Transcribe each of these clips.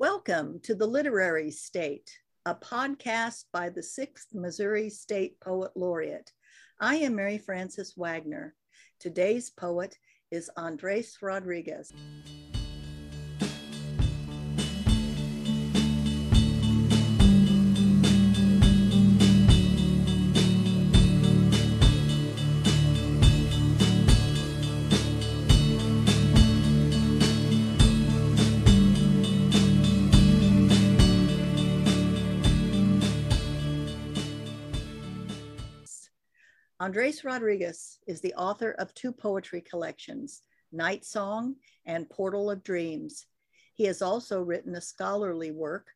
Welcome to the Literary State, a podcast by the 6th Missouri State Poet Laureate. I am Maryfrances Wagner. Today's poet is Andres Rodriguez. Andres Rodriguez is the author of two poetry collections, Night Song and Portal of Dreams. He has also written a scholarly work,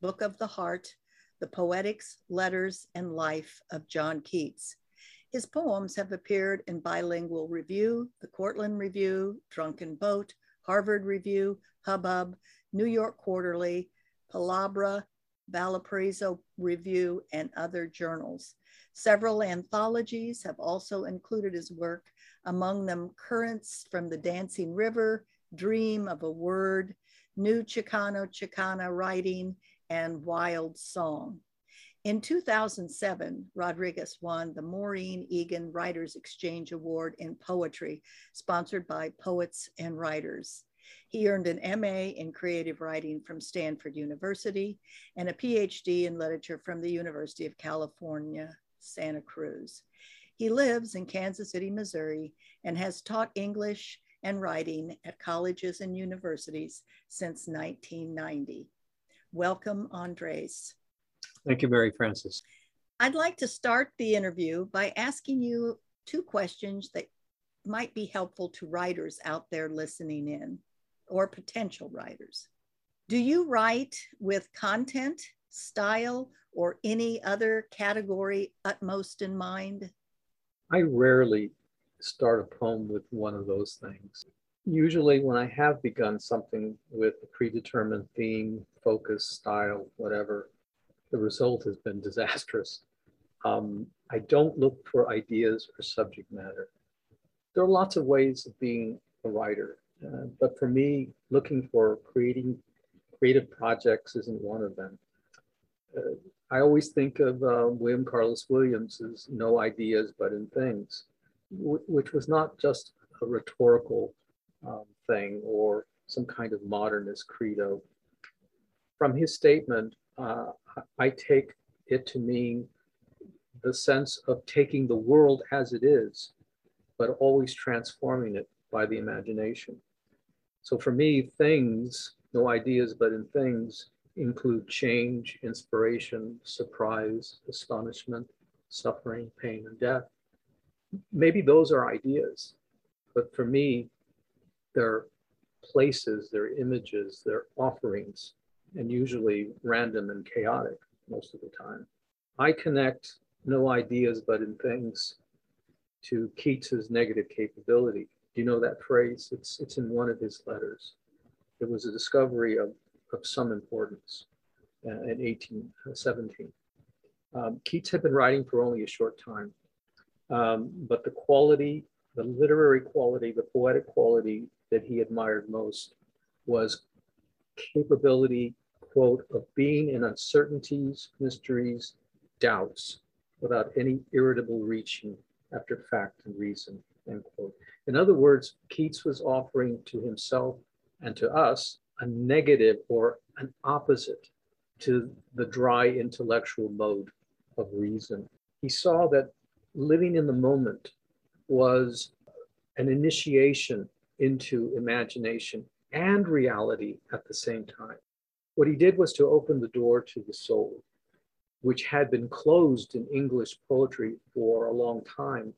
Book of the Heart, The Poetics, Letters, and Life of John Keats. His poems have appeared in Bilingual Review, the Cortland Review, Drunken Boat, Harvard Review, Hubbub, New York Quarterly, Palabra, Valparaiso Review, and other journals. Several anthologies have also included his work, among them Currents from the Dancing River, Dream of a Word, New Chicano Chicana Writing, and Wild Song. In 2007, Rodriguez won the Maureen Egan Writers Exchange Award in Poetry, sponsored by Poets and Writers. He earned an MA in creative writing from Stanford University and a PhD in literature from the University of California, Santa Cruz. He lives in Kansas City, Missouri, and has taught English and writing at colleges and universities since 1990. Welcome, Andres. Thank you, Maryfrances. I'd like to start the interview by asking you two questions that might be helpful to writers out there listening in or potential writers. Do you write with content, style, or any other category utmost in mind? I rarely start a poem with one of those things. Usually, when I have begun something with a predetermined theme, focus, style, whatever, the result has been disastrous. Um, I don't look for ideas or subject matter. There are lots of ways of being a writer, uh, but for me, looking for creating creative projects isn't one of them. I always think of uh, William Carlos Williams's no ideas but in things, which was not just a rhetorical um, thing or some kind of modernist credo. From his statement, uh, I take it to mean the sense of taking the world as it is, but always transforming it by the imagination. So for me, things, no ideas but in things, include change, inspiration, surprise, astonishment, suffering, pain, and death. Maybe those are ideas, but for me, they're places, they're images, they're offerings, and usually random and chaotic most of the time. I connect no ideas but in things to Keats's negative capability. Do you know that phrase? It's, it's in one of his letters. It was a discovery of of some importance uh, in 1817. Um, Keats had been writing for only a short time, um, but the quality, the literary quality, the poetic quality that he admired most was capability, quote, of being in uncertainties, mysteries, doubts, without any irritable reaching after fact and reason, end quote. In other words, Keats was offering to himself and to us a negative or an opposite to the dry intellectual mode of reason. He saw that living in the moment was an initiation into imagination and reality at the same time. What he did was to open the door to the soul, which had been closed in English poetry for a long time.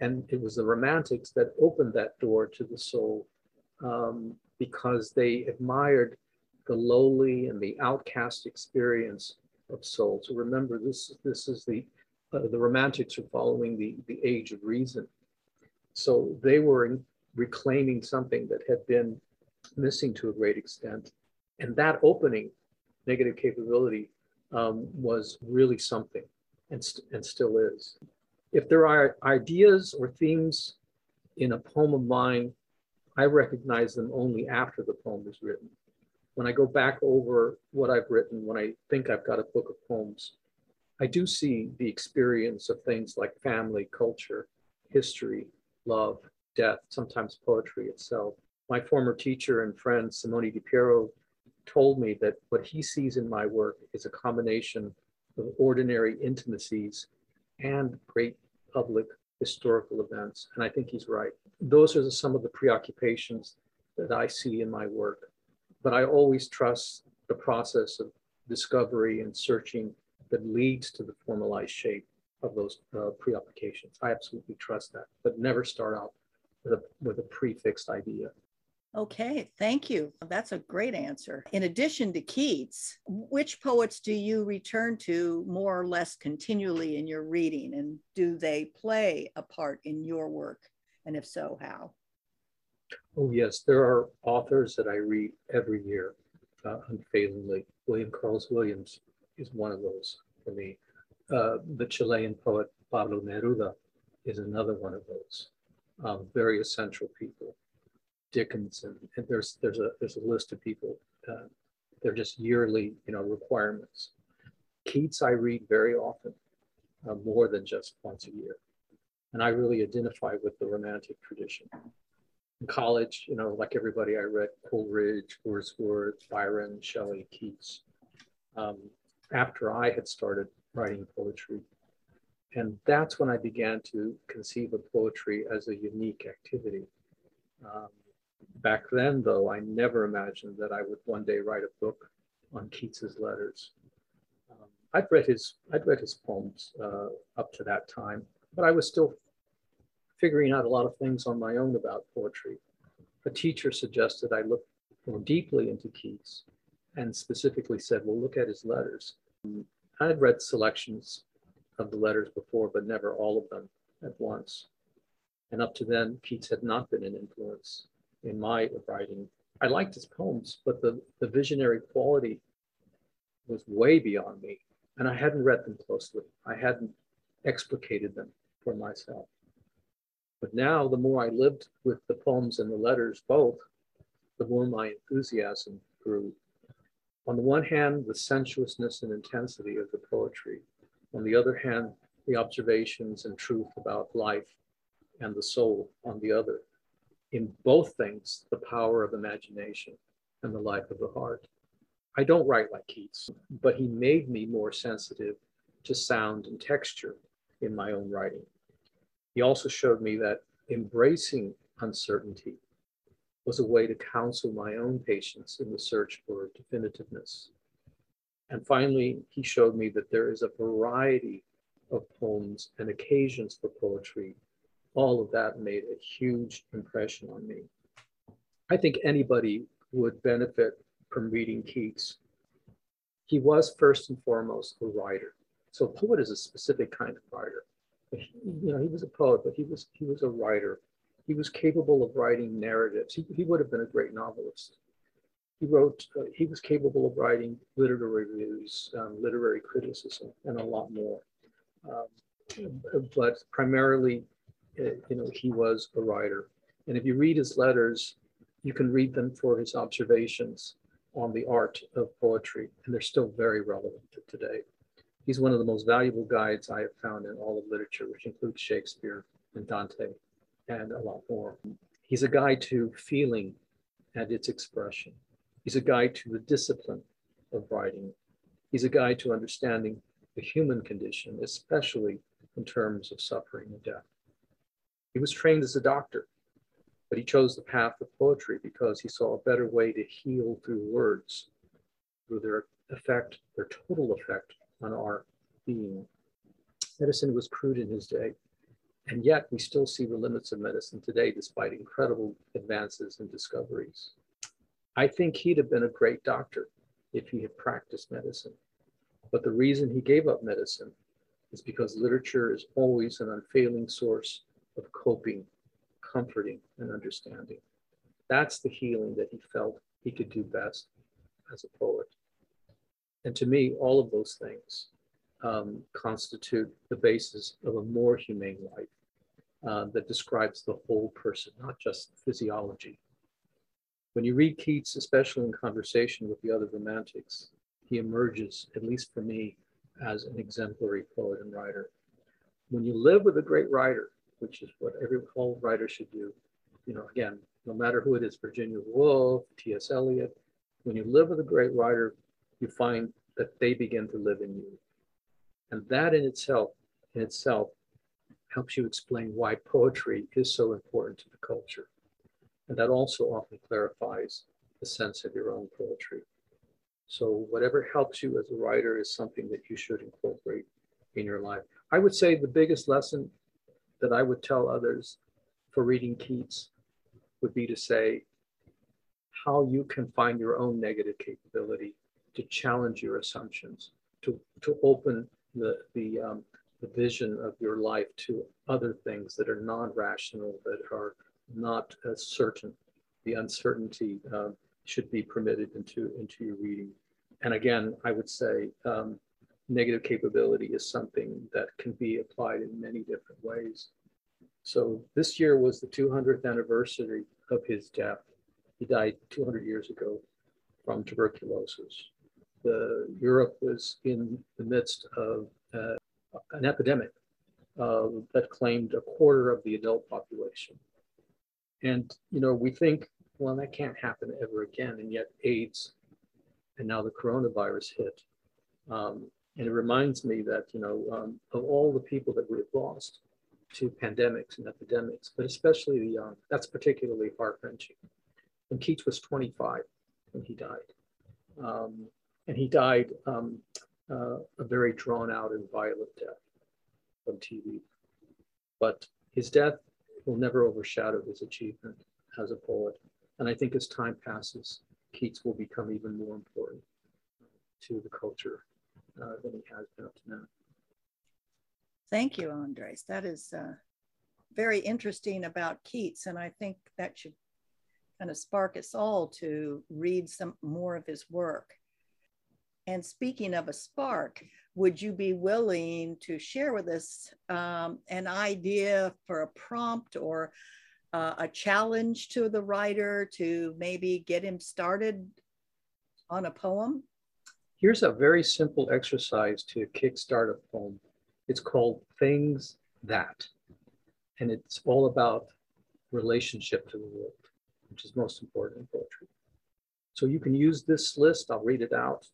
And it was the Romantics that opened that door to the soul um, because they admired the lowly and the outcast experience of soul. So remember, this, this is the, uh, the Romantics are following the, the age of reason. So they were reclaiming something that had been missing to a great extent. And that opening, negative capability, um, was really something and, st and still is. If there are ideas or themes in a poem of mine I recognize them only after the poem is written. when I go back over what I've written, when I think I've got a book of poems, I do see the experience of things like family, culture, history, love, death, sometimes poetry itself. My former teacher and friend, Simone Di Piero, told me that what he sees in my work is a combination of ordinary intimacies and great public historical events. And I think he's right. Those are some of the preoccupations that I see in my work. But I always trust the process of discovery and searching that leads to the formalized shape of those uh, preoccupations. I absolutely trust that, but never start out with a, with a prefixed idea. Okay, thank you. That's a great answer. In addition to Keats, which poets do you return to more or less continually in your reading? And do they play a part in your work? And if so, how? Oh, yes. There are authors that I read every year uh, unfailingly. William Carlos Williams is one of those for me. Uh, the Chilean poet Pablo Neruda is another one of those. Um, very essential people. Dickens, and, and, there's there's a there's a list of people. Uh, they're just yearly, you know, requirements. Keats I read very often, uh, more than just once a year, and I really identify with the Romantic tradition. In college, you know, like everybody, I read Coleridge, Wordsworth, Byron, Shelley, Keats. Um, after I had started writing poetry, and that's when I began to conceive of poetry as a unique activity. Um, Back then, though, I never imagined that I would one day write a book on Keats's letters. Um, I'd read his I'd read his poems uh, up to that time, but I was still figuring out a lot of things on my own about poetry. A teacher suggested I look more deeply into Keats, and specifically said, "Well, look at his letters." I had read selections of the letters before, but never all of them at once. And up to then, Keats had not been an influence in my writing. I liked his poems, but the, the visionary quality was way beyond me. And I hadn't read them closely. I hadn't explicated them for myself. But now, the more I lived with the poems and the letters both, the more my enthusiasm grew. On the one hand, the sensuousness and intensity of the poetry. On the other hand, the observations and truth about life and the soul on the other in both things the power of imagination and the life of the heart. I don't write like Keats, but he made me more sensitive to sound and texture in my own writing. He also showed me that embracing uncertainty was a way to counsel my own patience in the search for definitiveness. And finally, he showed me that there is a variety of poems and occasions for poetry all of that made a huge impression on me. I think anybody would benefit from reading Keats. He was first and foremost a writer. So a poet is a specific kind of writer. You know, he was a poet, but he was he was a writer. He was capable of writing narratives. He, he would have been a great novelist. He wrote. Uh, he was capable of writing literary reviews, um, literary criticism, and a lot more. Um, but primarily, Uh, you know, he was a writer. And if you read his letters, you can read them for his observations on the art of poetry, and they're still very relevant to today. He's one of the most valuable guides I have found in all of literature, which includes Shakespeare and Dante and a lot more. He's a guide to feeling and its expression. He's a guide to the discipline of writing. He's a guide to understanding the human condition, especially in terms of suffering and death. He was trained as a doctor, but he chose the path of poetry because he saw a better way to heal through words, through their effect, their total effect on our being. Medicine was crude in his day, and yet we still see the limits of medicine today despite incredible advances and discoveries. I think he'd have been a great doctor if he had practiced medicine. But the reason he gave up medicine is because literature is always an unfailing source of coping, comforting, and understanding. That's the healing that he felt he could do best as a poet. And to me, all of those things um, constitute the basis of a more humane life uh, that describes the whole person, not just physiology. When you read Keats, especially in conversation with the other romantics, he emerges, at least for me, as an exemplary poet and writer. When you live with a great writer, which is what every all writer should do, you know, again, no matter who it is, Virginia Woolf, T.S. Eliot, when you live with a great writer, you find that they begin to live in you. And that in itself, in itself, helps you explain why poetry is so important to the culture. And that also often clarifies the sense of your own poetry. So whatever helps you as a writer is something that you should incorporate in your life. I would say the biggest lesson that I would tell others for reading Keats would be to say how you can find your own negative capability to challenge your assumptions, to, to open the, the, um, the vision of your life to other things that are non-rational, that are not as certain. The uncertainty uh, should be permitted into, into your reading. And again, I would say um, negative capability is something that can be applied in many different ways. So this year was the 200th anniversary of his death. He died 200 years ago from tuberculosis. The, Europe was in the midst of uh, an epidemic uh, that claimed a quarter of the adult population. And, you know, we think, well, that can't happen ever again. And yet AIDS and now the coronavirus hit. Um, and it reminds me that, you know, um, of all the people that we have lost to pandemics and epidemics, but especially the young, that's particularly heart wrenching. And Keats was 25 when he died. Um, and he died um, uh, a very drawn out and violent death on TV. But his death will never overshadow his achievement as a poet. And I think as time passes, Keats will become even more important to the culture uh, than he has been up to now. Thank you, Andres. That is uh, very interesting about Keats, and I think that should kind of spark us all to read some more of his work. And speaking of a spark, would you be willing to share with us um, an idea for a prompt or uh, a challenge to the writer to maybe get him started on a poem? Here's a very simple exercise to kickstart a poem. It's called Things That. And it's all about relationship to the world, which is most important in poetry. So you can use this list. I'll read it out.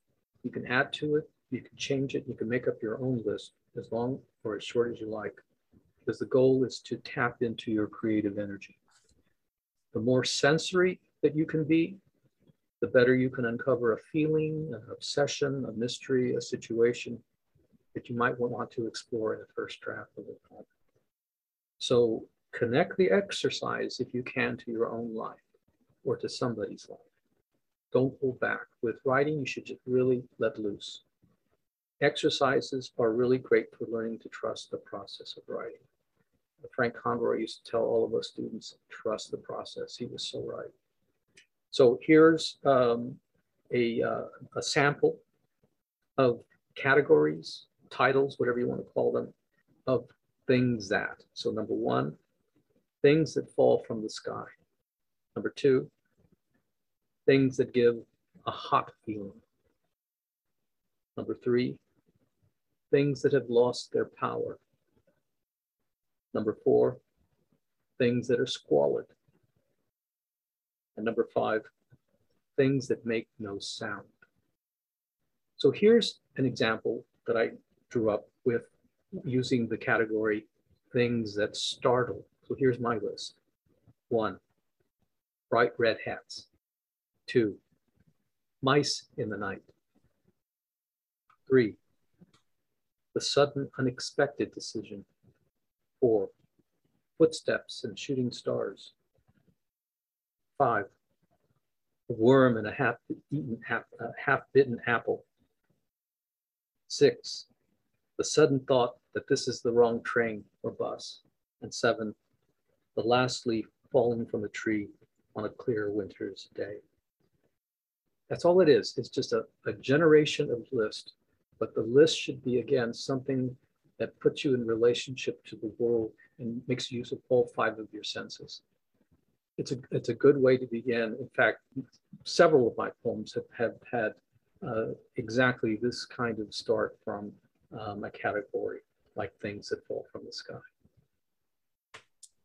You can add to it. You can change it. You can make up your own list as long or as short as you like because the goal is to tap into your creative energy. The more sensory that you can be, the better you can uncover a feeling, an obsession, a mystery, a situation that you might want to explore in the first draft of the poem. So connect the exercise if you can to your own life or to somebody's life. Don't hold back. With writing, you should just really let loose. Exercises are really great for learning to trust the process of writing. Frank Conroy used to tell all of us students, trust the process. He was so right. So here's um, a, uh, a sample of categories, titles, whatever you want to call them, of things that. So number one, things that fall from the sky. Number two, things that give a hot feeling. Number three, things that have lost their power. Number four, things that are squalid. And number five, things that make no sound. So here's an example that I drew up with using the category things that startle. So here's my list. One, bright red hats. Two, mice in the night. Three, the sudden unexpected decision Four, footsteps and shooting stars. Five, a worm and a half-eaten, half, uh, half-bitten apple. Six, the sudden thought that this is the wrong train or bus. And seven, the last leaf falling from a tree on a clear winter's day. That's all it is. It's just a, a generation of list, but the list should be, again, something that puts you in relationship to the world and makes use of all five of your senses. It's a it's a good way to begin. In fact, several of my poems have, have had uh, exactly this kind of start from um, a category, like things that fall from the sky.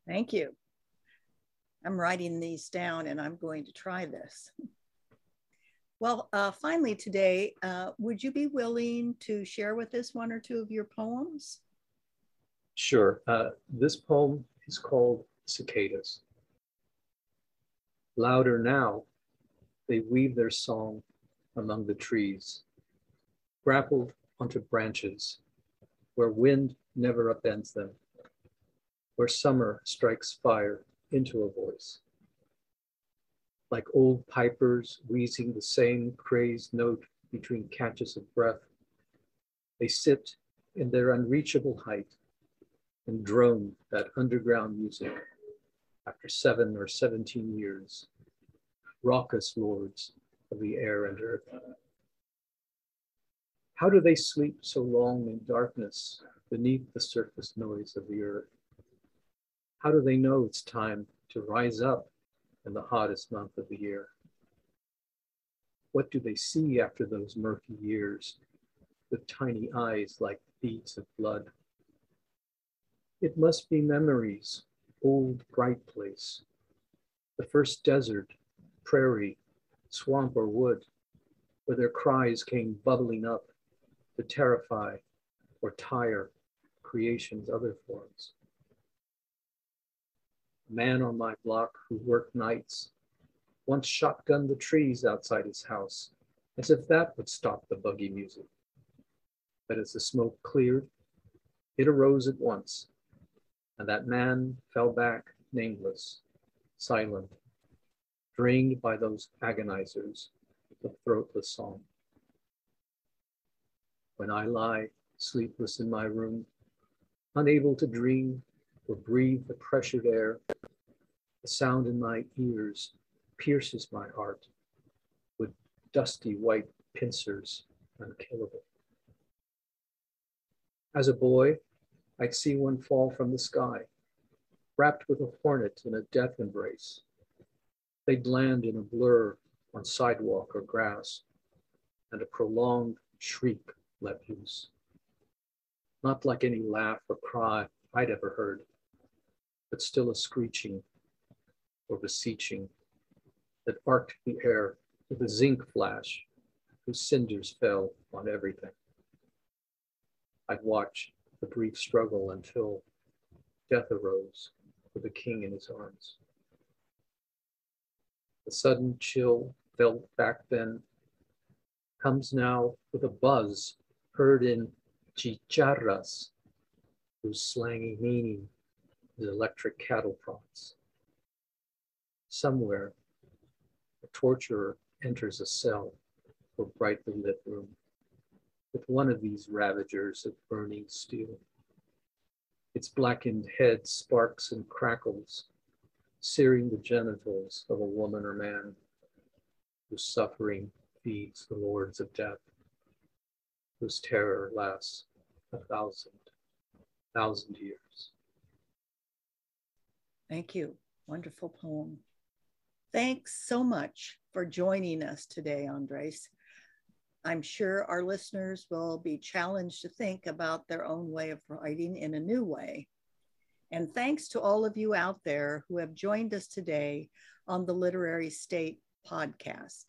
Thank you. I'm writing these down and I'm going to try this. Well, uh, finally today, uh, would you be willing to share with us one or two of your poems? Sure. Uh, this poem is called Cicadas. Louder now, they weave their song among the trees, grappled onto branches where wind never upends them, where summer strikes fire into a voice. Like old pipers wheezing the same crazed note between catches of breath, they sit in their unreachable height and drone that underground music after seven or 17 years, raucous lords of the air and earth. How do they sleep so long in darkness beneath the surface noise of the earth? How do they know it's time to rise up in the hottest month of the year? What do they see after those murky years with tiny eyes like beads of blood? It must be memories, old bright place, the first desert, prairie, swamp, or wood, where their cries came bubbling up to terrify or tire creation's other forms A man on my block who worked nights once shotgunned the trees outside his house, as if that would stop the buggy music. But as the smoke cleared, it arose at once, and that man fell back nameless, silent, drained by those agonizers of throatless song. When I lie sleepless in my room, unable to dream or breathe the pressured air. The sound in my ears pierces my heart with dusty white pincers, unkillable. As a boy, I'd see one fall from the sky, wrapped with a hornet in a death embrace. They'd land in a blur on sidewalk or grass, and a prolonged shriek let loose. Not like any laugh or cry I'd ever heard, but still a screeching or beseeching that arced the air with a zinc flash whose cinders fell on everything. I'd watch the brief struggle until death arose with the king in his arms. The sudden chill felt back then comes now with a buzz heard in chicharras, whose slangy meaning is electric cattle prods. Somewhere, a torturer enters a cell or brightly lit room with one of these ravagers of burning steel. Its blackened head sparks and crackles, searing the genitals of a woman or man whose suffering feeds the lords of death, whose terror lasts a thousand, thousand years. Thank you. Wonderful poem. Thanks so much for joining us today, Andres. I'm sure our listeners will be challenged to think about their own way of writing in a new way. And thanks to all of you out there who have joined us today on the Literary State podcast.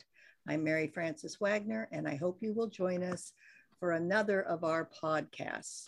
I'm Maryfrances Wagner, and I hope you will join us for another of our podcasts.